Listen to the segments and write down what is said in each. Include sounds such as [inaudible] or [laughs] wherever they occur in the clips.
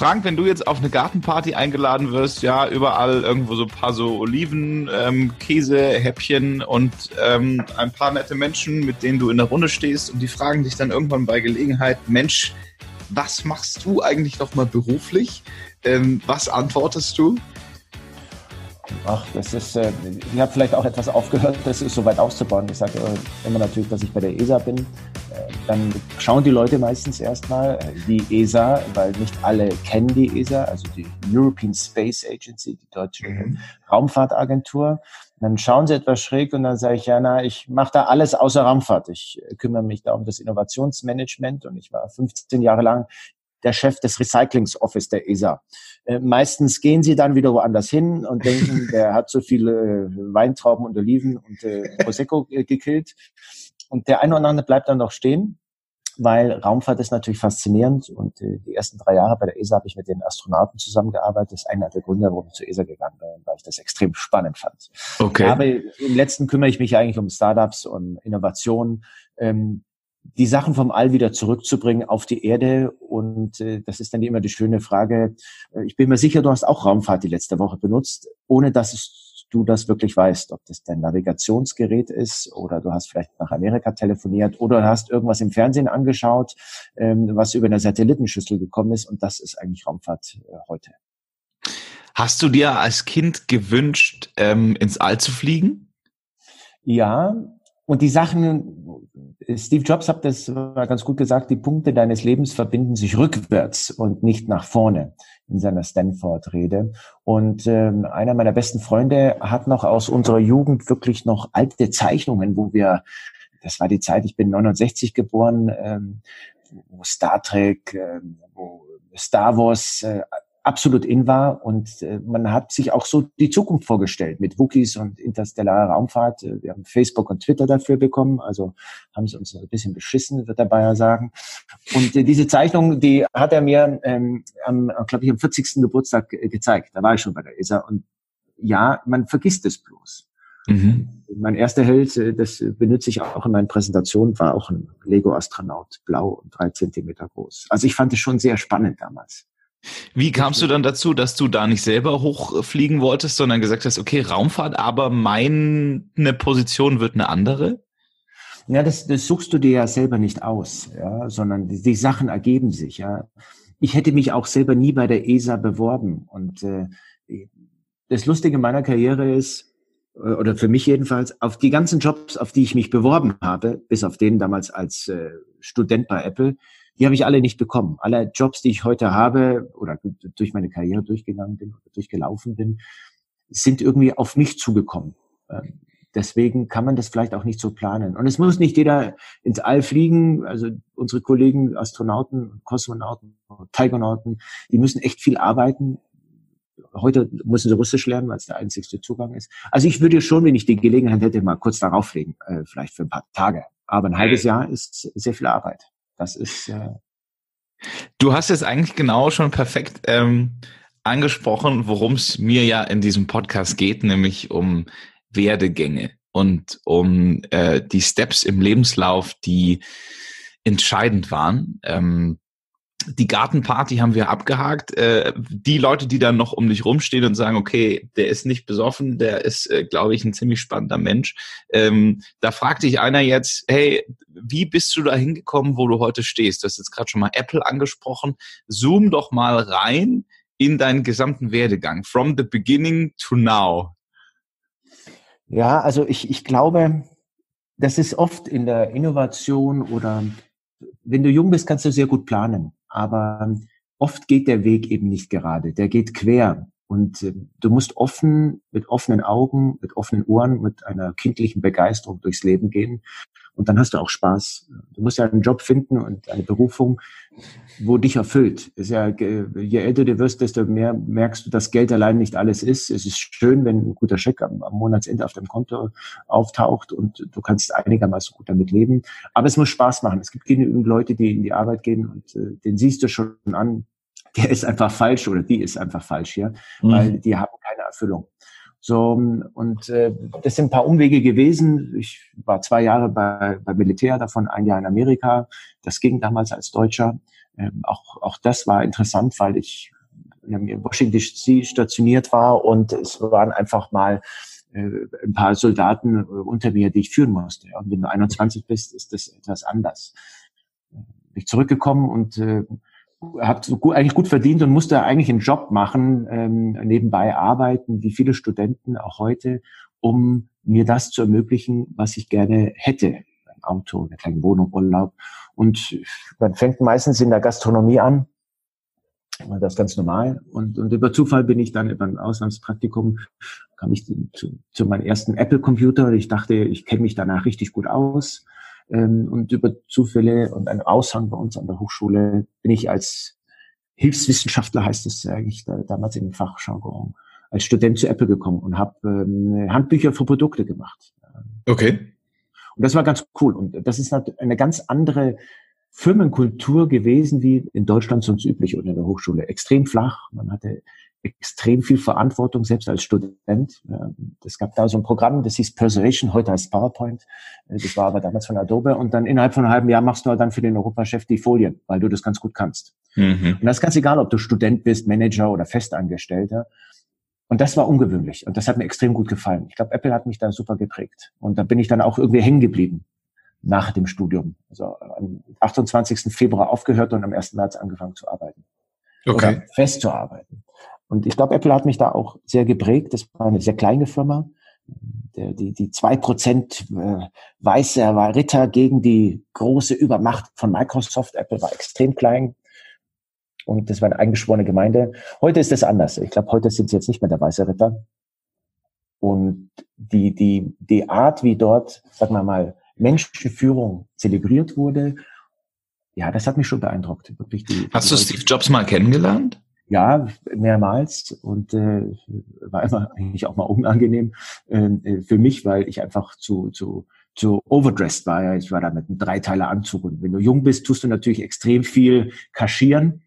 Frank, wenn du jetzt auf eine Gartenparty eingeladen wirst, ja, überall irgendwo so ein paar so Oliven, ähm, Käse, Häppchen und ähm, ein paar nette Menschen, mit denen du in der Runde stehst und die fragen dich dann irgendwann bei Gelegenheit, Mensch, was machst du eigentlich noch mal beruflich? Ähm, was antwortest du? Ach, das ist, äh, ich habe vielleicht auch etwas aufgehört, das ist so weit auszubauen. Ich sage äh, immer natürlich, dass ich bei der ESA bin. Äh, dann schauen die Leute meistens erstmal äh, die ESA, weil nicht alle kennen die ESA, also die European Space Agency, die deutsche mhm. Raumfahrtagentur. Dann schauen sie etwas schräg und dann sage ich, ja, na, ich mache da alles außer Raumfahrt. Ich kümmere mich da um das Innovationsmanagement und ich war 15 Jahre lang der Chef des Recyclingsoffice der ESA. Äh, meistens gehen sie dann wieder woanders hin und denken, [laughs] der hat so viele äh, Weintrauben und Oliven und äh, Prosecco gekillt. Und der eine oder andere bleibt dann noch stehen, weil Raumfahrt ist natürlich faszinierend. Und äh, die ersten drei Jahre bei der ESA habe ich mit den Astronauten zusammengearbeitet. Das ist einer der Gründe, warum ich zur ESA gegangen bin, weil ich das extrem spannend fand. Okay. Aber im letzten kümmere ich mich eigentlich um Startups und Innovationen. Ähm, die Sachen vom All wieder zurückzubringen auf die Erde. Und äh, das ist dann immer die schöne Frage. Äh, ich bin mir sicher, du hast auch Raumfahrt die letzte Woche benutzt, ohne dass es, du das wirklich weißt, ob das dein Navigationsgerät ist oder du hast vielleicht nach Amerika telefoniert oder du hast irgendwas im Fernsehen angeschaut, ähm, was über eine Satellitenschüssel gekommen ist. Und das ist eigentlich Raumfahrt äh, heute. Hast du dir als Kind gewünscht, ähm, ins All zu fliegen? Ja, und die Sachen, Steve Jobs hat das ganz gut gesagt, die Punkte deines Lebens verbinden sich rückwärts und nicht nach vorne in seiner Stanford-Rede. Und ähm, einer meiner besten Freunde hat noch aus unserer Jugend wirklich noch alte Zeichnungen, wo wir, das war die Zeit, ich bin 69 geboren, ähm, wo Star Trek, ähm, wo Star Wars, äh, absolut in war und äh, man hat sich auch so die Zukunft vorgestellt mit Wookies und interstellarer Raumfahrt. Äh, wir haben Facebook und Twitter dafür bekommen, also haben sie uns ein bisschen beschissen, wird der Bayer sagen. Und äh, diese Zeichnung, die hat er mir ähm, am, glaube ich, am 40. Geburtstag äh, gezeigt. Da war ich schon bei der ESA und ja, man vergisst es bloß. Mhm. Mein erster Held, äh, das benutze ich auch in meinen Präsentationen, war auch ein Lego-Astronaut, blau und drei Zentimeter groß. Also ich fand es schon sehr spannend damals. Wie kamst du dann dazu, dass du da nicht selber hochfliegen wolltest, sondern gesagt hast, okay, Raumfahrt, aber meine Position wird eine andere? Ja, das, das suchst du dir ja selber nicht aus, ja, sondern die, die Sachen ergeben sich, ja. Ich hätte mich auch selber nie bei der ESA beworben. Und äh, das Lustige meiner Karriere ist, äh, oder für mich jedenfalls, auf die ganzen Jobs, auf die ich mich beworben habe, bis auf den damals als äh, Student bei Apple, die habe ich alle nicht bekommen. Alle Jobs, die ich heute habe oder durch meine Karriere durchgegangen bin oder durchgelaufen bin, sind irgendwie auf mich zugekommen. Ähm, deswegen kann man das vielleicht auch nicht so planen. Und es muss nicht jeder ins All fliegen. Also unsere Kollegen, Astronauten, Kosmonauten, Tigonauten, die müssen echt viel arbeiten. Heute müssen sie Russisch lernen, weil es der einzigste Zugang ist. Also ich würde schon, wenn ich die Gelegenheit hätte, mal kurz darauf fliegen, äh, vielleicht für ein paar Tage. Aber ein halbes Jahr ist sehr viel Arbeit. Das ist. Äh du hast jetzt eigentlich genau schon perfekt ähm, angesprochen, worum es mir ja in diesem Podcast geht, nämlich um Werdegänge und um äh, die Steps im Lebenslauf, die entscheidend waren. Ähm, die Gartenparty haben wir abgehakt. Äh, die Leute, die dann noch um dich rumstehen und sagen, okay, der ist nicht besoffen, der ist, äh, glaube ich, ein ziemlich spannender Mensch. Ähm, da fragt dich einer jetzt, hey, wie bist du da hingekommen, wo du heute stehst? Du hast jetzt gerade schon mal Apple angesprochen. Zoom doch mal rein in deinen gesamten Werdegang, from the beginning to now. Ja, also ich, ich glaube, das ist oft in der Innovation oder wenn du jung bist, kannst du sehr gut planen aber oft geht der Weg eben nicht gerade, der geht quer. Und äh, du musst offen, mit offenen Augen, mit offenen Ohren, mit einer kindlichen Begeisterung durchs Leben gehen. Und dann hast du auch Spaß. Du musst ja einen Job finden und eine Berufung, wo dich erfüllt. Ist ja, je älter du wirst, desto mehr merkst du, dass Geld allein nicht alles ist. Es ist schön, wenn ein guter Scheck am, am Monatsende auf deinem Konto auftaucht und du kannst einigermaßen gut damit leben. Aber es muss Spaß machen. Es gibt genügend Leute, die in die Arbeit gehen und äh, den siehst du schon an, der ist einfach falsch oder die ist einfach falsch hier, mhm. weil die haben keine Erfüllung. So, und äh, das sind ein paar Umwege gewesen. Ich war zwei Jahre bei, bei Militär, davon ein Jahr in Amerika. Das ging damals als Deutscher. Ähm, auch, auch das war interessant, weil ich in Washington DC stationiert war und es waren einfach mal äh, ein paar Soldaten äh, unter mir, die ich führen musste. Und wenn du 21 bist, ist das etwas anders. Bin ich zurückgekommen und äh, habe eigentlich gut verdient und musste eigentlich einen Job machen, ähm, nebenbei arbeiten, wie viele Studenten auch heute, um mir das zu ermöglichen, was ich gerne hätte. Ein Auto, eine kleine Wohnung, Urlaub. Und man fängt meistens in der Gastronomie an. Das ist ganz normal. Und, und über Zufall bin ich dann über ein Auslandspraktikum, kam ich zu, zu meinem ersten Apple-Computer. Ich dachte, ich kenne mich danach richtig gut aus ähm, und über Zufälle und einen Aushang bei uns an der Hochschule bin ich als Hilfswissenschaftler, heißt es eigentlich da, damals im Fachjargon, als Student zu Apple gekommen und habe ähm, Handbücher für Produkte gemacht. Okay. Und das war ganz cool. Und das ist eine ganz andere Firmenkultur gewesen, wie in Deutschland sonst üblich oder in der Hochschule. Extrem flach. Man hatte extrem viel Verantwortung, selbst als Student. Es gab da so ein Programm, das hieß Persuasion, heute heißt PowerPoint. Äh, das war aber damals von Adobe. Und dann innerhalb von einem halben Jahr machst du dann für den Europachef die Folien, weil du das ganz gut kannst. Mhm. Und das ist ganz egal, ob du Student bist, Manager oder Festangestellter. Und das war ungewöhnlich. Und das hat mir extrem gut gefallen. Ich glaube, Apple hat mich da super geprägt. Und da bin ich dann auch irgendwie hängen geblieben nach dem Studium. Also am 28. Februar aufgehört und am 1. März angefangen zu arbeiten. Okay. Oder festzuarbeiten. Und ich glaube, Apple hat mich da auch sehr geprägt. Das war eine sehr kleine Firma. Der, die, die zwei Prozent äh, weiße war Ritter gegen die große Übermacht von Microsoft. Apple war extrem klein. Und das war eine eingeschworene Gemeinde. Heute ist es anders. Ich glaube, heute sind sie jetzt nicht mehr der weiße Ritter. Und die, die, die Art, wie dort, sagen wir mal, menschliche Führung zelebriert wurde, ja, das hat mich schon beeindruckt. Wirklich die, Hast die du Steve Jobs mal kennengelernt? Ja, mehrmals und äh, war immer [laughs] eigentlich auch mal unangenehm äh, für mich, weil ich einfach zu, zu, zu overdressed war. Ja, ich war da mit einem Dreiteiler Anzug und wenn du jung bist, tust du natürlich extrem viel kaschieren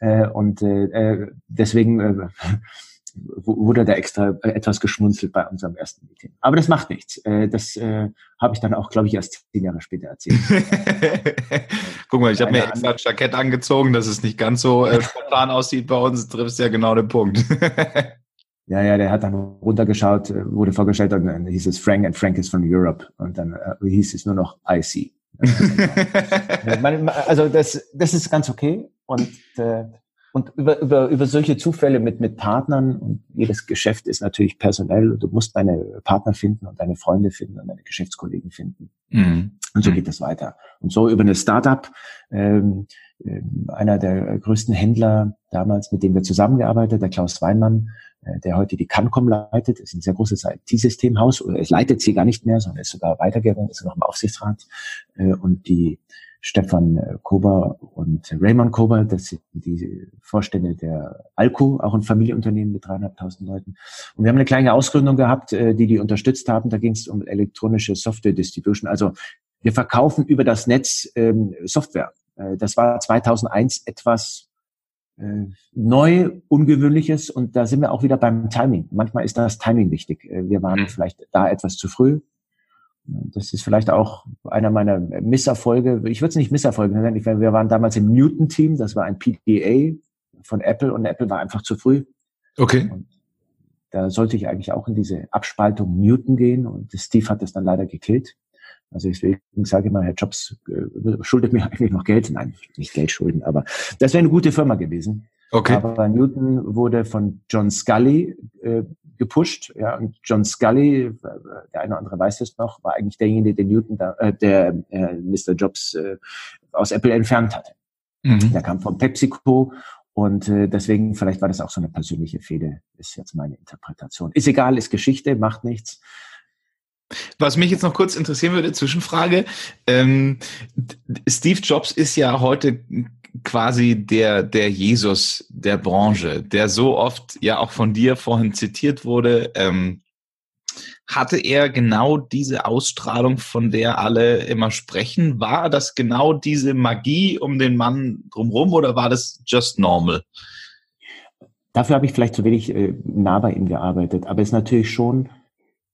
äh, und äh, äh deswegen äh, [laughs] wurde da extra äh, etwas geschmunzelt bei unserem ersten Meeting. Aber das macht nichts. Äh, das äh, habe ich dann auch, glaube ich, erst zehn Jahre später erzählt. [laughs] Guck mal, ich habe mir extra ein Jackett angezogen, dass es nicht ganz so äh, [laughs] spontan aussieht bei uns. Triffst ja genau den Punkt. [laughs] ja, ja, der hat dann runtergeschaut, äh, wurde vorgestellt und dann hieß es Frank and Frank is from Europe. Und dann äh, hieß es nur noch IC. also das, das ist ganz okay. Und äh, und über, über, über solche Zufälle mit, mit Partnern und jedes Geschäft ist natürlich personell und du musst deine Partner finden und deine Freunde finden und deine Geschäftskollegen finden. Mhm. Und so mhm. geht das weiter. Und so über eine Startup, ähm, äh, einer der größten Händler damals, mit dem wir zusammengearbeitet, der Klaus Weinmann, äh, der heute die Cancom leitet, ist ein sehr großes IT-Systemhaus, oder es leitet sie gar nicht mehr, sondern ist sogar weitergegangen, ist noch im Aufsichtsrat. Äh, und die Stefan Kober und Raymond Kober, das sind die Vorstände der Alco, auch ein Familienunternehmen mit dreieinhalbtausend Leuten. Und wir haben eine kleine Ausgründung gehabt, äh, die die unterstützt haben. Da ging es um elektronische Software Distribution. Also wir verkaufen über das Netz ähm, Software. Äh, das war 2001 etwas äh, neu, ungewöhnliches und da sind wir auch wieder beim Timing. Manchmal ist das Timing wichtig. Äh, wir waren mhm. vielleicht da etwas zu früh das ist vielleicht auch einer meiner Misserfolge. Ich würde es nicht Misserfolge nennen. Wir waren damals im Newton-Team. Das war ein PDA von Apple und Apple war einfach zu früh. Okay. Und da sollte ich eigentlich auch in diese Abspaltung Newton gehen und Steve hat das dann leider gekillt. Also deswegen sage ich mal, Herr Jobs äh, schuldet mir [laughs] eigentlich noch Geld. Nein, nicht Geld schulden, aber das wäre eine gute Firma gewesen. Okay. Aber Newton wurde von John Scully äh, gepusht. Ja, und John Scully, der eine oder andere weiß es noch, war eigentlich derjenige, der Newton, da, äh, der äh, Mr. Jobs äh, aus Apple entfernt hatte. Mhm. Der kam von PepsiCo und äh, deswegen, vielleicht war das auch so eine persönliche Fehde, ist jetzt meine Interpretation. Ist egal, ist Geschichte, macht nichts. Was mich jetzt noch kurz interessieren würde, Zwischenfrage. Ähm, Steve Jobs ist ja heute quasi der, der Jesus der Branche, der so oft ja auch von dir vorhin zitiert wurde. Ähm, hatte er genau diese Ausstrahlung, von der alle immer sprechen? War das genau diese Magie um den Mann drumherum oder war das just normal? Dafür habe ich vielleicht zu wenig äh, nah bei ihm gearbeitet, aber es ist natürlich schon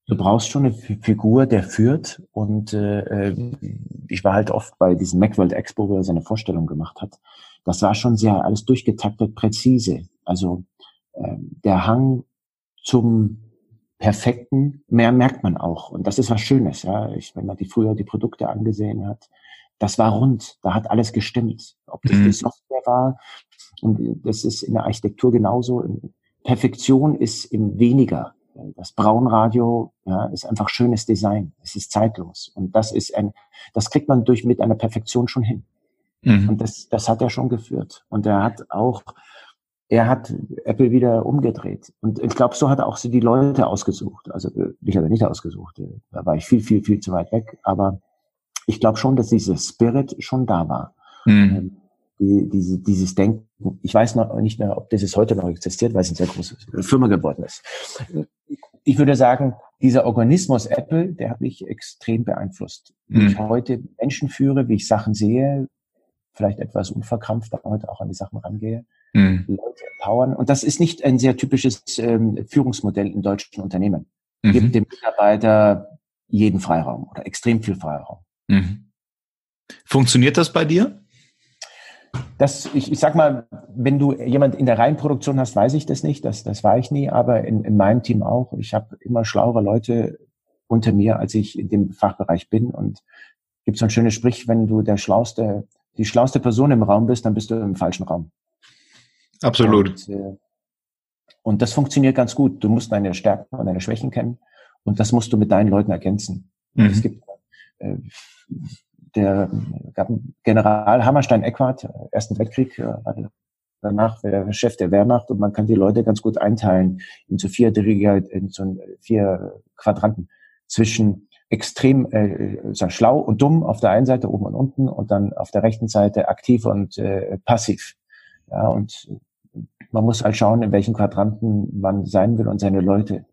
du brauchst schon eine Figur, der führt. Und äh, äh, ich war halt oft bei diesem Macworld Expo, wo er seine Vorstellung gemacht hat. das war schon sehr alles durchgetaktet, präzise. Also äh, der Hang zum Perfekten, mehr merkt man auch. Und das ist was Schönes, ja. Ich, wenn man die früher die Produkte angesehen hat, das war rund, da hat alles gestimmt. Ob das mhm. die Software war, und das ist in der Architektur genauso. Perfektion ist im weniger. Das Braunradio ja, ist einfach schönes Design. Es ist zeitlos. Und das ist ein, das kriegt man durch mit einer Perfektion schon hin. Mhm. Und das, das hat er schon geführt. Und er hat auch, er hat Apple wieder umgedreht. Und ich glaube, so hat er auch die Leute ausgesucht. Also ich habe nicht ausgesucht. Da war ich viel, viel, viel zu weit weg. Aber ich glaube schon, dass dieser Spirit schon da war. Mhm. Die, diese, dieses Denken. Ich weiß noch nicht mehr, ob das es heute noch existiert, weil es eine sehr große Firma geworden ist. Ich würde sagen, dieser Organismus Apple, der hat mich extrem beeinflusst. Wie mhm. ich heute Menschen führe, wie ich Sachen sehe, vielleicht etwas unverkrampft heute auch an die Sachen rangehe, mhm. Leute empowern. Und das ist nicht ein sehr typisches ähm, Führungsmodell in deutschen Unternehmen. Mhm. Gibt dem Mitarbeiter jeden Freiraum oder extrem viel Freiraum. Mhm. Funktioniert das bei dir? Das, ich, ich sag mal, wenn du jemand in der Reihenproduktion hast, weiß ich das nicht, das, das war ich nie, aber in, in meinem Team auch. Ich habe immer schlauere Leute unter mir, als ich in dem Fachbereich bin. Und gibt so ein schönes Sprich, wenn du der schlauste, die schlauste Person im Raum bist, dann bist du im falschen Raum. Absolut. Und, äh, und das funktioniert ganz gut. Du musst deine Stärken und deine Schwächen kennen und das musst du mit deinen Leuten ergänzen. Mhm. Es gibt äh, der General Hammerstein Eckwart, äh, Ersten Weltkrieg, äh, danach der Chef der Wehrmacht und man kann die Leute ganz gut einteilen in so vier in so vier Quadranten zwischen extrem äh, schlau und dumm auf der einen Seite oben und unten und dann auf der rechten Seite aktiv und äh, passiv. Ja, und man muss halt schauen, in welchen Quadranten man sein will und seine Leute.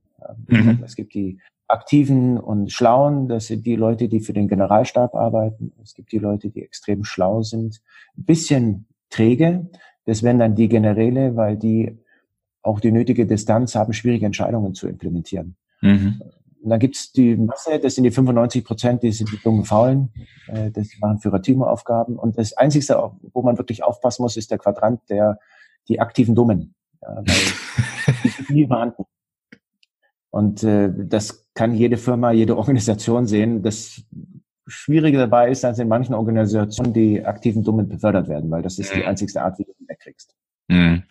Mhm. Es gibt die Aktiven und Schlauen, das sind die Leute, die für den Generalstab arbeiten. Es gibt die Leute, die extrem schlau sind. Ein bisschen träge, das wären dann die Generäle, weil die auch die nötige Distanz haben, schwierige Entscheidungen zu implementieren. Mhm. Und dann gibt's die Masse, das sind die 95 Prozent, die sind die dummen Faulen, äh, das machen Führer-Team-Aufgaben. Und das Einzige, wo man wirklich aufpassen muss, ist der Quadrant der die aktiven Dummen. Ja, weil [laughs] die nie vorhanden. Und äh, das kann jede Firma, jede Organisation sehen. Das Schwierige dabei ist, dass in manchen Organisationen die aktiven Dummen befördert werden, weil das ist die mhm. einzigste Art, wie du die wegkriegst. Mhm.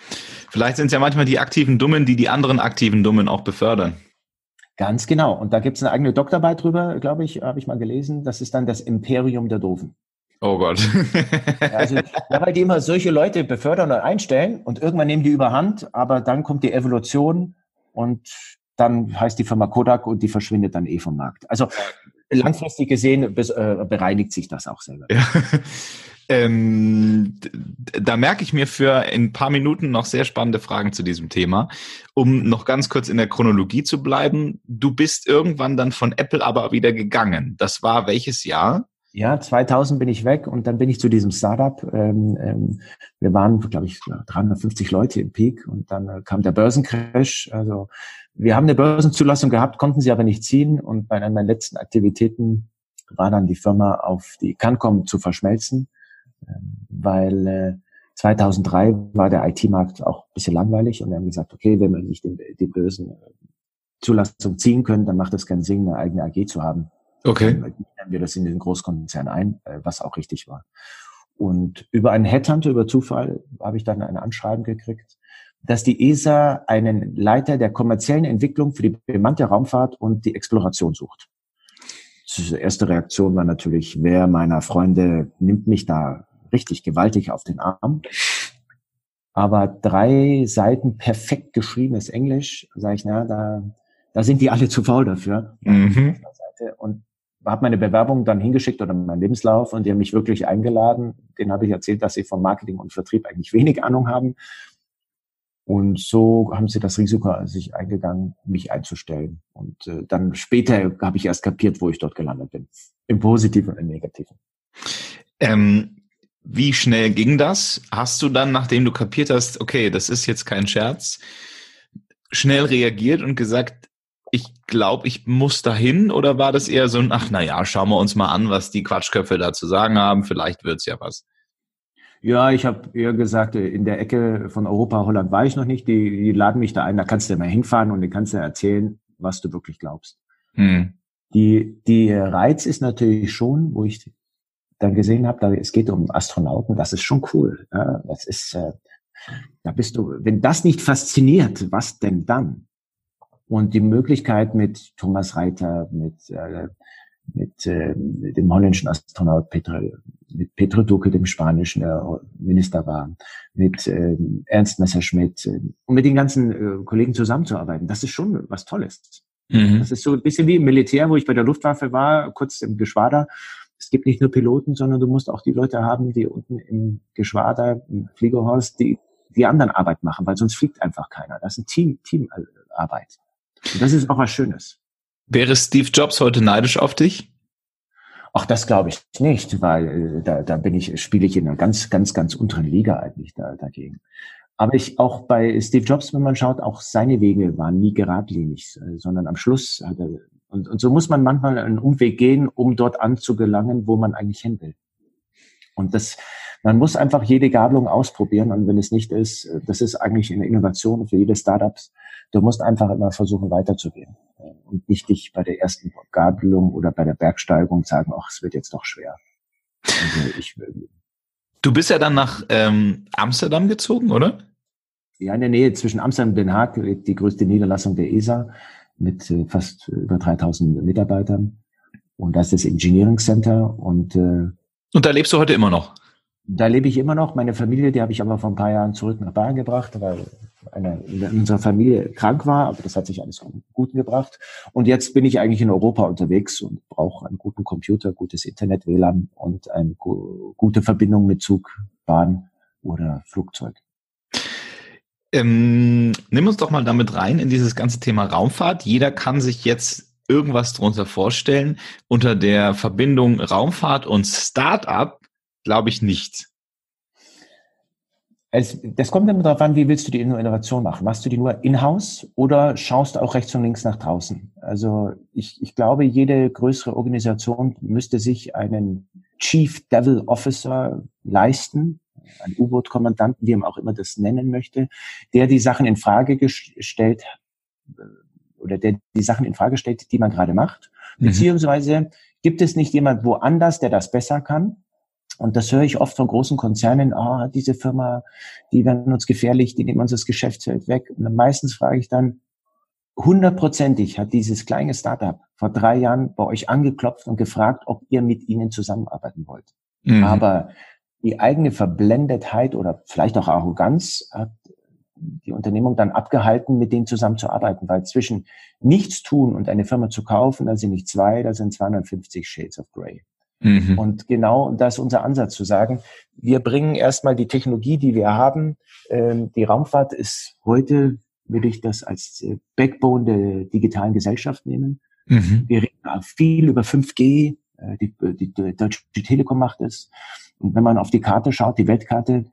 Vielleicht sind es ja manchmal die aktiven Dummen, die die anderen aktiven Dummen auch befördern. Ganz genau. Und da gibt es eine eigene Doktorarbeit drüber, glaube ich, habe ich mal gelesen. Das ist dann das Imperium der Doofen. Oh Gott. also, ja, weil die immer solche Leute befördern und einstellen und irgendwann nehmen die überhand, aber dann kommt die Evolution und dann heißt die Firma Kodak und die verschwindet dann eh vom Markt. Also langfristig gesehen bis, äh, bereinigt sich das auch selber. Ja. [laughs] Ähm, da merke ich mir für ein paar Minuten noch sehr spannende Fragen zu diesem Thema. Um noch ganz kurz in der Chronologie zu bleiben, du bist irgendwann dann von Apple aber wieder gegangen. Das war welches Jahr? Ja, 2000 bin ich weg und dann bin ich zu diesem Startup. Ähm, ähm, wir waren, glaube ich, 350 Leute im Peak und dann äh, kam der Börsencrash. Also wir haben eine Börsenzulassung gehabt, konnten sie aber nicht ziehen und bei einer meiner letzten Aktivitäten war dann die Firma auf die Cancom zu verschmelzen, ähm, weil äh, 2003 war der IT-Markt auch ein bisschen langweilig und wir haben gesagt, okay, wenn wir nicht die Börsenzulassung ziehen können, dann macht es keinen Sinn, eine eigene AG zu haben. Okay. Dann nehmen wir das in den Großkonzern ein, äh, was auch richtig war. Und über einen Headhunter, über Zufall, habe ich dann ein Anschreiben gekriegt, dass die ESA einen Leiter der kommerziellen Entwicklung für die bemannte Raumfahrt und die Exploration sucht. Die erste Reaktion war natürlich, wer meiner Freunde nimmt mich da richtig gewaltig auf den Arm. Aber drei Seiten perfekt geschriebenes Englisch, sage ich, na, da, da sind die alle zu faul dafür. Mhm. Und habe meine Bewerbung dann hingeschickt oder meinen Lebenslauf und die haben mich wirklich eingeladen. Den habe ich erzählt, dass sie vom Marketing und Vertrieb eigentlich wenig Ahnung haben. Und so haben sie das Risiko sich eingegangen, mich einzustellen. Und äh, dann später habe ich erst kapiert, wo ich dort gelandet bin. Im Positiven und im Negativen. Ähm, wie schnell ging das? Hast du dann, nachdem du kapiert hast, okay, das ist jetzt kein Scherz, schnell reagiert und gesagt, ich glaube, ich muss dahin? Oder war das eher so ein, ach na ja, schauen wir uns mal an, was die Quatschköpfe da zu sagen haben, vielleicht wird's ja was? Ja, ich habe eher gesagt, in der Ecke von Europa, Holland war ich noch nicht. Die, die laden mich da ein, da kannst du mal hinfahren und dann kannst du erzählen, was du wirklich glaubst. Hm. Die, die Reiz ist natürlich schon, wo ich dann gesehen habe, es geht um Astronauten, das ist schon cool. Ja, das ist, äh, da bist du, wenn das nicht fasziniert, was denn dann? Und die Möglichkeit mit Thomas Reiter, mit, äh, mit äh, dem holländischen Astronaut Petra, mit Petro Duque, dem spanischen der Minister war, mit äh, Ernst Messerschmidt äh, und mit den ganzen äh, Kollegen zusammenzuarbeiten, das ist schon was Tolles. Mhm. Das ist so ein bisschen wie im Militär, wo ich bei der Luftwaffe war, kurz im Geschwader. Es gibt nicht nur Piloten, sondern du musst auch die Leute haben, die unten im Geschwader, im Fliegerhorst, die die anderen Arbeit machen, weil sonst fliegt einfach keiner. Das ist ein Team, Teamarbeit. Und das ist auch was Schönes. Wäre Steve Jobs heute neidisch auf dich? Ach, das glaube ich nicht, weil äh, da, da bin ich, spiele ich in einer ganz, ganz, ganz unteren Liga eigentlich da, dagegen. Aber ich auch bei Steve Jobs, wenn man schaut, auch seine Wege waren nie geradlinig, äh, sondern am Schluss hat er und, und so muss man manchmal einen Umweg gehen, um dort anzugelangen, wo man eigentlich hin will. Und das, man muss einfach jede Gabelung ausprobieren. Und wenn es nicht ist, äh, das ist eigentlich eine Innovation für jede Startups. Du musst einfach immer versuchen, weiterzugehen und nicht dich bei der ersten Gabelung oder bei der Bergsteigung sagen, ach, es wird jetzt doch schwer. Also ich, du bist ja dann nach ähm, Amsterdam gezogen, oder? Ja, in der Nähe zwischen Amsterdam und Den Haag liegt die größte Niederlassung der ESA mit äh, fast über 3000 Mitarbeitern. Und das ist das Engineering Center. Und, äh, und da lebst du heute immer noch? Da lebe ich immer noch. Meine Familie, die habe ich aber vor ein paar Jahren zurück nach Bayern gebracht, weil eine in unserer Familie krank war, aber das hat sich alles gut gebracht. Und jetzt bin ich eigentlich in Europa unterwegs und brauche einen guten Computer, gutes Internet, WLAN und eine gute Verbindung mit Zug, Bahn oder Flugzeug. Ähm, nimm uns doch mal damit rein in dieses ganze Thema Raumfahrt. Jeder kann sich jetzt irgendwas drunter vorstellen. Unter der Verbindung Raumfahrt und Startup glaube ich nicht. Es, das kommt immer darauf an, wie willst du die Innovation machen? Machst du die nur in-house oder schaust du auch rechts und links nach draußen? Also ich, ich glaube, jede größere Organisation müsste sich einen Chief Devil Officer leisten, einen U-Boot-Kommandanten, wie man auch immer das nennen möchte, der die Sachen in Frage gestellt äh, oder der die Sachen in Frage stellt, die man gerade macht. Mhm. Beziehungsweise gibt es nicht jemand woanders, der das besser kann? Und das höre ich oft von großen Konzernen, ah, diese Firma, die werden uns gefährlich, die nehmen uns das Geschäftsfeld weg. Und dann meistens frage ich dann, hundertprozentig hat dieses kleine Startup vor drei Jahren bei euch angeklopft und gefragt, ob ihr mit ihnen zusammenarbeiten wollt. Mhm. Aber die eigene Verblendetheit oder vielleicht auch Arroganz hat die Unternehmung dann abgehalten, mit denen zusammenzuarbeiten, weil zwischen nichts tun und eine Firma zu kaufen, da sind nicht zwei, da sind 250 Shades of Grey. Mhm. Und genau das ist unser Ansatz zu sagen, wir bringen erstmal die Technologie, die wir haben. Ähm, die Raumfahrt ist heute, würde ich das als äh, Backbone der digitalen Gesellschaft nehmen. Mhm. Wir reden viel über 5G. Äh, die, die, die Deutsche Telekom macht es. Und wenn man auf die Karte schaut, die Weltkarte,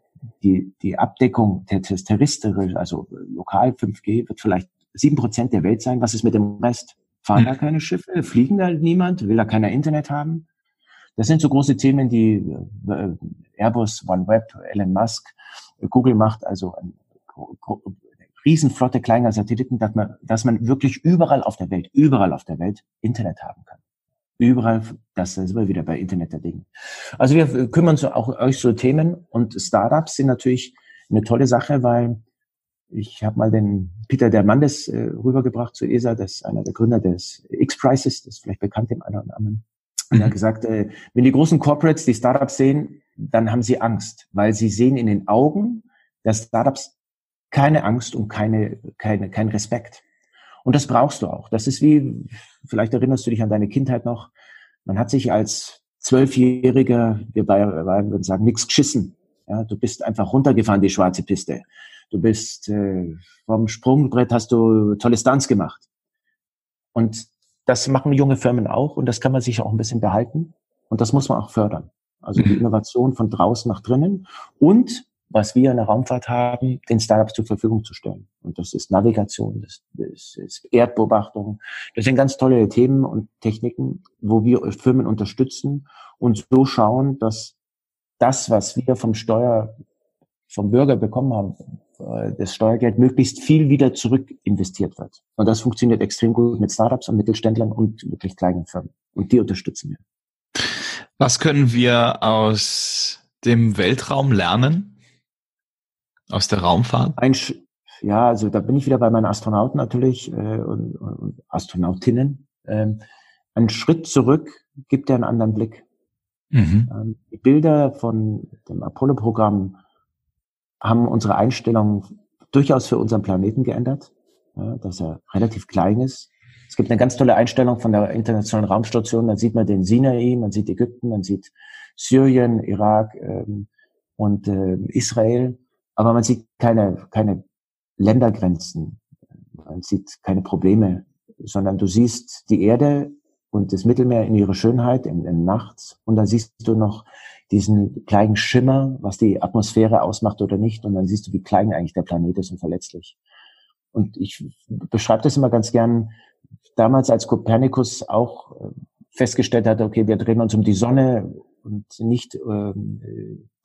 die, die Abdeckung der terrestrisch, also lokal 5G, wird vielleicht sieben Prozent der Welt sein. Was ist mit dem Rest? Fahren mhm. da keine Schiffe? Fliegen da niemand? Will da keiner Internet haben? Das sind so große Themen, die äh, Airbus, OneWeb, Elon Musk, Google macht, also eine Riesenflotte kleiner Satelliten, dass man, dass man wirklich überall auf der Welt, überall auf der Welt Internet haben kann. Überall, das sind wir wieder bei Internet der Dinge. Also wir kümmern uns auch euch so Themen und Startups sind natürlich eine tolle Sache, weil ich habe mal den Peter Dermandes äh, rübergebracht zu ESA, das ist einer der Gründer des X-Prices, das ist vielleicht bekannt dem einen oder anderen. Und er hat mhm. gesagt, äh, wenn die großen Corporates die Startups sehen, dann haben sie Angst, weil sie sehen in den Augen der Startups keine Angst und keine, keine, kein Respekt. Und das brauchst du auch. Das ist wie, vielleicht erinnerst du dich an deine Kindheit noch, man hat sich als Zwölfjähriger, wir Bayern würden sagen, nichts geschissen. Ja, du bist einfach runtergefahren, die schwarze Piste. Du bist äh, vom Sprungbrett hast du tolle Stunts gemacht. Und das machen junge Firmen auch und das kann man sich auch ein bisschen behalten und das muss man auch fördern. Also die mhm. Innovation von draußen nach drinnen und was wir in der Raumfahrt haben, den Startups zur Verfügung zu stellen. Und das ist Navigation, das, das ist Erdbeobachtung. Das sind ganz tolle Themen und Techniken, wo wir Firmen unterstützen und so schauen, dass das, was wir vom Steuer, vom Bürger bekommen haben, das Steuergeld möglichst viel wieder zurück investiert wird. Und das funktioniert extrem gut mit Startups und Mittelständlern und wirklich kleinen Firmen. Und die unterstützen wir. Was können wir aus dem Weltraum lernen? Aus der Raumfahrt? Ein, ja, also da bin ich wieder bei meinen Astronauten natürlich äh, und, und Astronautinnen. Ähm, ein Schritt zurück gibt ja einen anderen Blick. Mhm. Ähm, die Bilder von dem Apollo-Programm haben unsere Einstellung durchaus für unseren Planeten geändert, ja, dass er relativ klein ist. Es gibt eine ganz tolle Einstellung von der Internationalen Raumstation. Da sieht man den Sinai, man sieht Ägypten, man sieht Syrien, Irak ähm, und äh, Israel. Aber man sieht keine, keine Ländergrenzen. Man sieht keine Probleme, sondern du siehst die Erde und das Mittelmeer in ihrer Schönheit in, in nachts und dann siehst du noch diesen kleinen Schimmer, was die Atmosphäre ausmacht oder nicht und dann siehst du, wie klein eigentlich der Planet ist und verletzlich. Und ich beschreibe das immer ganz gern, damals als Kopernikus auch äh, festgestellt hat, okay, wir drehen uns um die Sonne und nicht äh,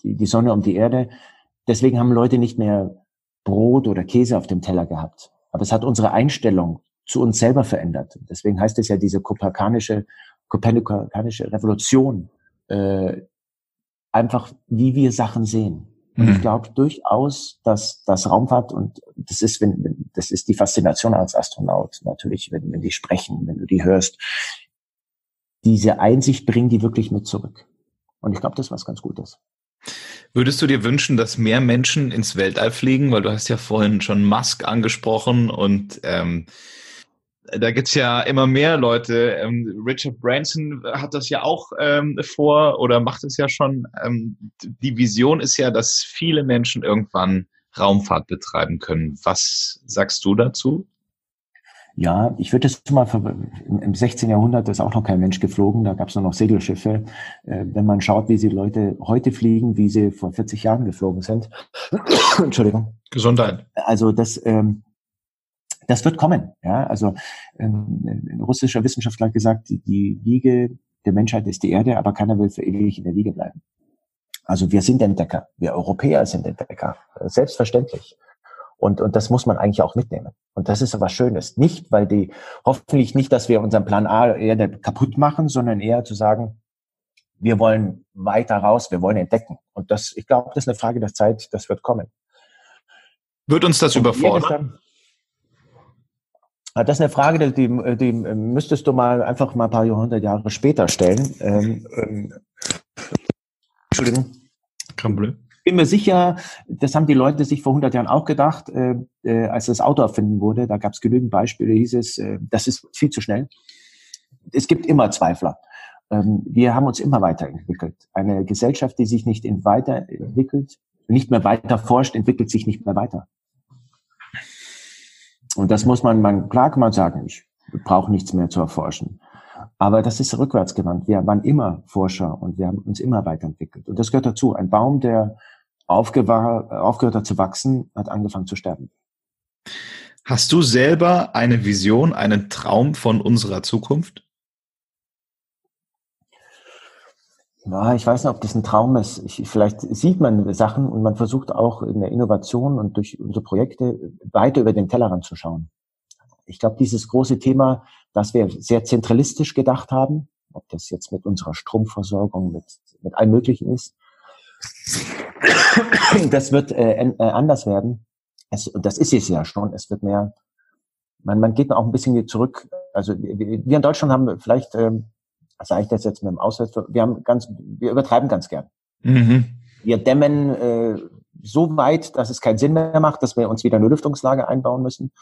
die, die Sonne um die Erde. Deswegen haben Leute nicht mehr Brot oder Käse auf dem Teller gehabt. Aber es hat unsere Einstellung zu uns selber verändert. Deswegen heißt es ja diese kopernikanische, kopernikanische Revolution, äh, einfach wie wir Sachen sehen. Und mhm. ich glaube durchaus, dass das Raumfahrt und das ist, wenn, wenn das ist die Faszination als Astronaut natürlich, wenn, wenn die sprechen, wenn du die hörst, diese Einsicht bringen die wirklich mit zurück. Und ich glaube, das ist was ganz Gutes. Würdest du dir wünschen, dass mehr Menschen ins Weltall fliegen? Weil du hast ja vorhin schon Musk angesprochen und ähm, da gibt's ja immer mehr Leute. Ähm, Richard Branson hat das ja auch ähm, vor oder macht es ja schon. Ähm, die Vision ist ja, dass viele Menschen irgendwann Raumfahrt betreiben können. Was sagst du dazu? Ja, ich würde das mal, im 16. Jahrhundert ist auch noch kein Mensch geflogen, da gab es nur noch Segelschiffe. Äh, wenn man schaut, wie sie Leute heute fliegen, wie sie vor 40 Jahren geflogen sind. [coughs] Entschuldigung. Gesundheit. Also das, ähm, das wird kommen. Ja, also ähm, ein russischer Wissenschaftler hat gesagt, die, die Wiege der Menschheit ist die Erde, aber keiner will für ewig in der Wiege bleiben. Also wir sind Entdecker, wir Europäer sind Entdecker, selbstverständlich. Und, und das muss man eigentlich auch mitnehmen. Und das ist so was Schönes. Nicht, weil die, hoffentlich nicht, dass wir unseren Plan A eher kaputt machen, sondern eher zu sagen, wir wollen weiter raus, wir wollen entdecken. Und das, ich glaube, das ist eine Frage der Zeit, das wird kommen. Wird uns das und überfordern? Ah, das ist eine Frage, die, die müsstest du mal einfach mal ein paar hundert Jahre später stellen. Ähm, ähm, Entschuldigung. Kein Problem. bin mir sicher, das haben die Leute sich vor 100 Jahren auch gedacht, äh, äh, als das Auto erfinden wurde. Da gab es genügend Beispiele, hieß es, äh, das ist viel zu schnell. Es gibt immer Zweifler. Ähm, wir haben uns immer weiterentwickelt. Eine Gesellschaft, die sich nicht weiterentwickelt, nicht mehr weiter forscht, entwickelt sich nicht mehr weiter. Und das muss man, man klar kann man sagen, ich brauche nichts mehr zu erforschen. Aber das ist rückwärtsgewandt. Wir waren immer Forscher und wir haben uns immer weiterentwickelt. Und das gehört dazu. Ein Baum, der aufgehört hat zu wachsen, hat angefangen zu sterben. Hast du selber eine Vision, einen Traum von unserer Zukunft? Ja, ich weiß nicht, ob das ein Traum ist. Ich, vielleicht sieht man Sachen und man versucht auch in der Innovation und durch unsere Projekte weiter über den Tellerrand zu schauen. Ich glaube, dieses große Thema, dass wir sehr zentralistisch gedacht haben, ob das jetzt mit unserer Stromversorgung, mit, mit allem Möglichen ist, das wird äh, äh, anders werden. Es, das ist es ja schon. Es wird mehr, man, man geht auch ein bisschen zurück. Also wir, in Deutschland haben vielleicht ähm, sage ich das jetzt mit dem Auswärts, wir haben ganz, wir übertreiben ganz gern. Mhm. Wir dämmen äh, so weit, dass es keinen Sinn mehr macht, dass wir uns wieder eine Lüftungslage einbauen müssen.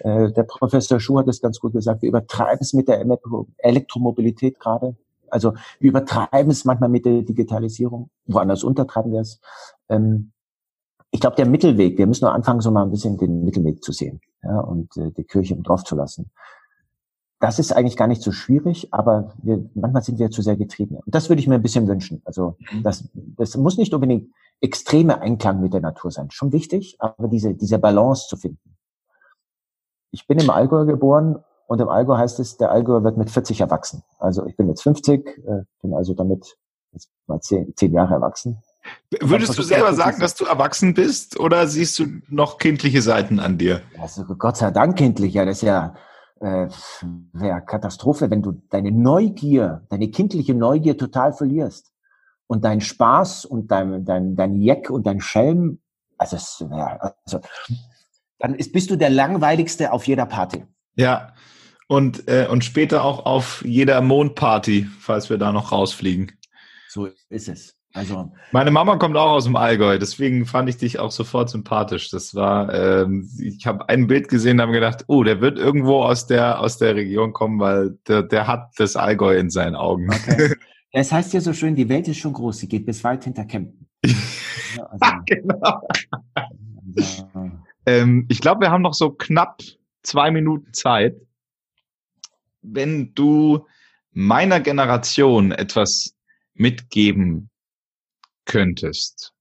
Äh, der Professor Schuh hat es ganz gut gesagt, wir übertreiben es mit der Elektromobilität gerade. Also wir übertreiben es manchmal mit der Digitalisierung, woanders untertreiben wir es. Ähm, ich glaube, der Mittelweg, wir müssen nur anfangen, so mal ein bisschen den Mittelweg zu sehen ja, und äh, die Kirche drauf zu lassen das ist eigentlich gar nicht so schwierig, aber wir, manchmal sind wir zu sehr getrieben. Und das würde ich mir ein bisschen wünschen. Also mhm. das, das muss nicht unbedingt extreme Einklang mit der Natur sein. Schon wichtig, aber diese, diese Balance zu finden. Ich bin im Allgäu geboren und im Allgäu heißt es, der Allgäu wird mit 40 erwachsen. Also ich bin jetzt 50, äh, bin also damit jetzt mal zehn, zehn Jahre erwachsen. Würdest du selber sagen, dass du erwachsen bist oder siehst du noch kindliche Seiten an dir? Also Gott sei Dank kindlich, ja, das ist ja, äh, ja Katastrophe, wenn du deine Neugier, deine kindliche Neugier total verlierst und dein Spaß und dein, dein, dein Jeck und dein Schelm, also, es, ja, also dann ist, bist du der langweiligste auf jeder Party. Ja, und, äh, und später auch auf jeder Mondparty, falls wir da noch rausfliegen. So ist es. Also meine Mama kommt auch aus dem Allgäu, deswegen fand ich dich auch sofort sympathisch. Das war, ähm, ich habe ein Bild gesehen, habe gedacht, oh, der wird irgendwo aus der aus der Region kommen, weil der, der hat das Allgäu in seinen Augen. Okay. Es heißt ja so schön, die Welt ist schon groß, sie geht bis weit hinter Kempten. [laughs] Ja, also, genau. Also, ähm, ich glaube, wir haben noch so knapp zwei Minuten Zeit. Wenn du meiner Generation etwas mitgeben könntest,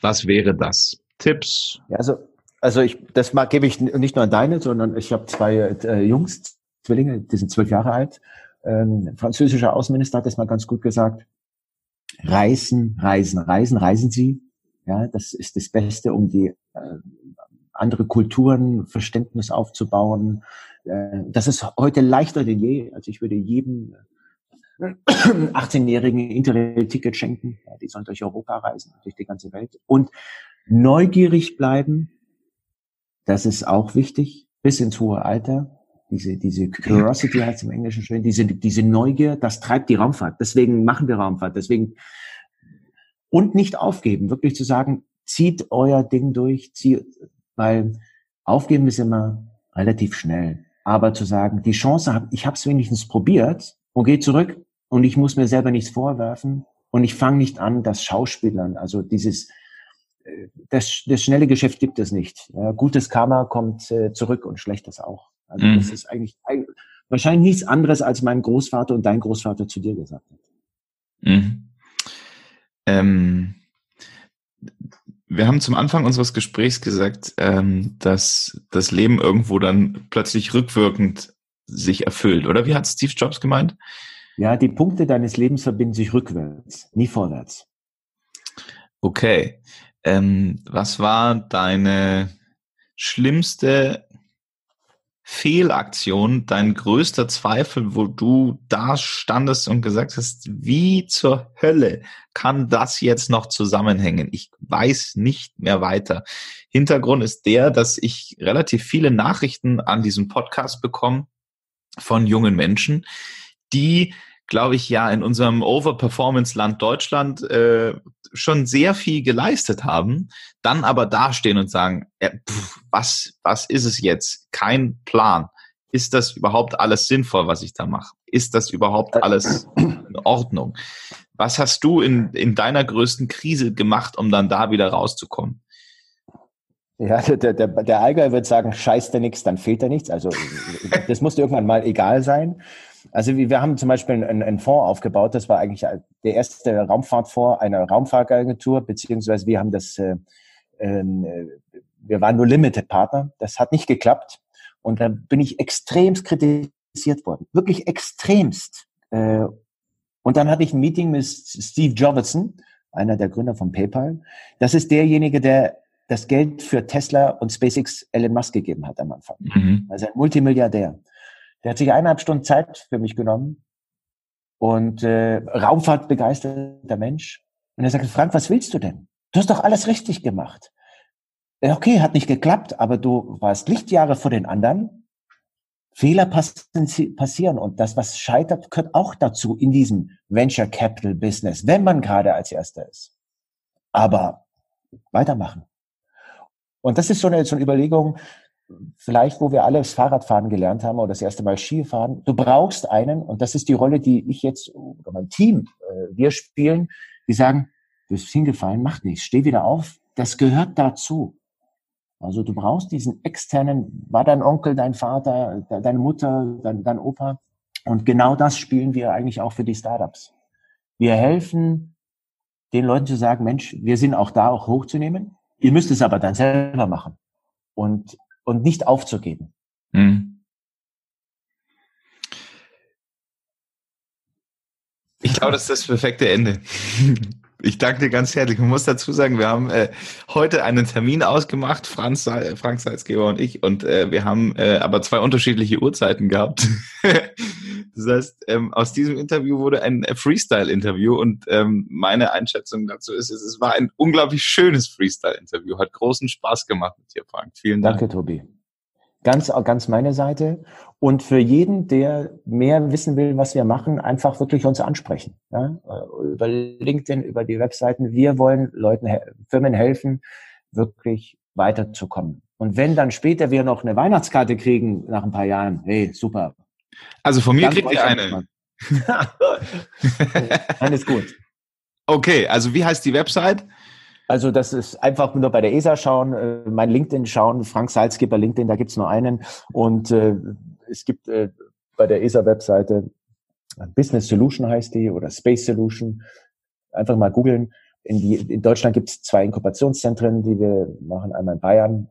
was wäre das? Tipps? Ja, also, also ich, das mal gebe ich nicht nur an deine, sondern ich habe zwei äh, Jungs, Zwillinge, die sind zwölf Jahre alt. Ähm, französischer Außenminister hat das mal ganz gut gesagt. Reisen, reisen, reisen, reisen Sie. Ja, das ist das Beste, um die äh, andere Kulturen, Verständnis aufzubauen. Äh, das ist heute leichter denn je. Also ich würde jedem 18-Jährigen Interrail-Ticket schenken. Ja, die sollen durch Europa reisen, durch die ganze Welt. Und neugierig bleiben, das ist auch wichtig, bis ins hohe Alter. Diese, diese Curiosity heißt im Englischen schön, diese, diese Neugier, das treibt die Raumfahrt. Deswegen machen wir Raumfahrt. Deswegen, und nicht aufgeben, wirklich zu sagen, zieht euer Ding durch, zieht, weil aufgeben ist immer relativ schnell. Aber zu sagen, die Chance habe, ich habe es wenigstens probiert und gehe zurück, und ich muss mir selber nichts vorwerfen und ich fange nicht an, das Schauspielern, also dieses, äh, das, das schnelle Geschäft gibt es nicht. Ja, gutes Karma kommt äh, zurück und schlechtes auch. Also mhm. das ist eigentlich wahrscheinlich nichts anderes, als mein Großvater und dein Großvater zu dir gesagt hat. Mhm. Ähm, wir haben zum Anfang unseres Gesprächs gesagt, ähm, dass das Leben irgendwo dann plötzlich rückwirkend sich erfüllt, oder? Wie hat Steve Jobs gemeint? Ja, die Punkte deines Lebens verbinden sich rückwärts, nie vorwärts. Okay. Ähm, was war deine schlimmste Fehlaktion, dein größter Zweifel, wo du da standest und gesagt hast, wie zur Hölle kann das jetzt noch zusammenhängen? Ich weiß nicht mehr weiter. Hintergrund ist der, dass ich relativ viele Nachrichten an diesem Podcast bekomme von jungen Menschen, die glaube ich, ja in unserem Overperformance-Land Deutschland äh, schon sehr viel geleistet haben, dann aber dastehen und sagen, äh, pff, was, was ist es jetzt? Kein Plan. Ist das überhaupt alles sinnvoll, was ich da mache? Ist das überhaupt alles in Ordnung? Was hast du in, in deiner größten Krise gemacht, um dann da wieder rauszukommen? Ja, der, der, der Allgäu wird sagen, scheiß dir nichts, dann fehlt dir nichts. Also das muss dir irgendwann mal egal sein. Also wir haben zum Beispiel einen, einen Fonds aufgebaut, das war eigentlich der erste Raumfahrtfonds einer Raumfahrtagentur, beziehungsweise wir haben das, äh, ähm, äh, wir waren nur Limited-Partner, das hat nicht geklappt und da bin ich extremst kritisiert worden, wirklich extremst. Äh, und dann hatte ich ein Meeting mit Steve Jobson, einer der Gründer von PayPal. Das ist derjenige, der das Geld für Tesla und SpaceX Elon Musk gegeben hat am Anfang. Mhm. Also ein Multimilliardär. Der hat sich eineinhalb Stunden Zeit für mich genommen und äh, Raumfahrt begeisterter Mensch. Und er sagte, Frank, was willst du denn? Du hast doch alles richtig gemacht. Okay, hat nicht geklappt, aber du warst Lichtjahre vor den anderen. Fehler passieren und das, was scheitert, gehört auch dazu in diesem Venture Capital Business, wenn man gerade als Erster ist. Aber weitermachen. Und das ist so eine, so eine Überlegung, vielleicht, wo wir alle das Fahrradfahren gelernt haben oder das erste Mal Skifahren. Du brauchst einen, und das ist die Rolle, die ich jetzt, oder mein Team, äh, wir spielen, die sagen, du bist hingefallen, mach nichts, steh wieder auf. Das gehört dazu. Also du brauchst diesen externen, war dein Onkel, dein Vater, deine Mutter, dein, dein Opa. Und genau das spielen wir eigentlich auch für die Startups. Wir helfen den Leuten zu sagen, Mensch, wir sind auch da, auch hochzunehmen. Ihr müsst es aber dann selber machen. Und und nicht aufzugeben. Mhm. Ich glaube, das ist das perfekte Ende. [laughs] Ich danke dir ganz herzlich. Ich muss dazu sagen, wir haben äh, heute einen Termin ausgemacht, Franz, Frank Salzgeber und ich, und äh, wir haben äh, aber zwei unterschiedliche Uhrzeiten gehabt. [laughs] das heißt, ähm, aus diesem Interview wurde ein Freestyle-Interview und ähm, meine Einschätzung dazu ist, es, war ein unglaublich schönes Freestyle-Interview. Hat großen Spaß gemacht mit dir, Frank. Vielen Dank. Danke, Tobi. Ganz, ganz meine Seite. Und für jeden, der mehr wissen will, was wir machen, einfach wirklich uns ansprechen. Ja? Über LinkedIn, über die Webseiten. Wir wollen Leuten, Firmen helfen, wirklich weiterzukommen. Und wenn dann später wir noch eine Weihnachtskarte kriegen nach ein paar Jahren, hey, super. Also von mir dann kriegt ihr eine. dann [laughs] ist gut. Okay, also wie heißt die Website? Also das ist einfach nur bei der ESA schauen, äh, mein LinkedIn schauen, Frank Salzgeber LinkedIn, da gibt's nur einen. Und äh, es gibt äh, bei der ESA-Webseite Business Solution heißt die oder Space Solution. Einfach mal googeln. In, in Deutschland gibt's zwei Inkubationszentren, die wir machen. Einmal in Bayern,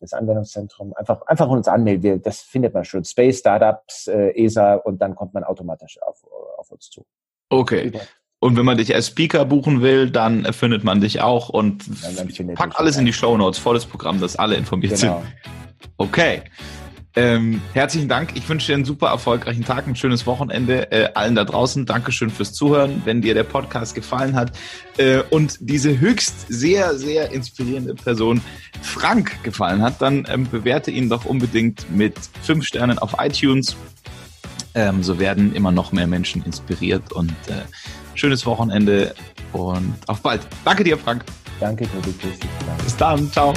das Anwendungszentrum. Einfach, einfach uns anmelden. Das findet man schon. Space, Startups, äh, ESA und dann kommt man automatisch auf, auf uns zu. Okay. Und wenn man dich als Speaker buchen will, dann findet man dich auch und ja, pack alles in die Show Notes, volles Programm, dass alle informiert genau. sind. Okay. Ähm, herzlichen Dank. Ich wünsche dir einen super erfolgreichen Tag, ein schönes Wochenende äh, allen da draußen. Dankeschön fürs Zuhören. Wenn dir der Podcast gefallen hat äh, und diese höchst sehr, sehr inspirierende Person Frank gefallen hat, dann ähm, bewerte ihn doch unbedingt mit fünf Sternen auf iTunes. Ähm, so werden immer noch mehr Menschen inspiriert und äh, schönes Wochenende und auf bald. Danke dir, Frank. Danke, Tobi. Bis dann. Ciao.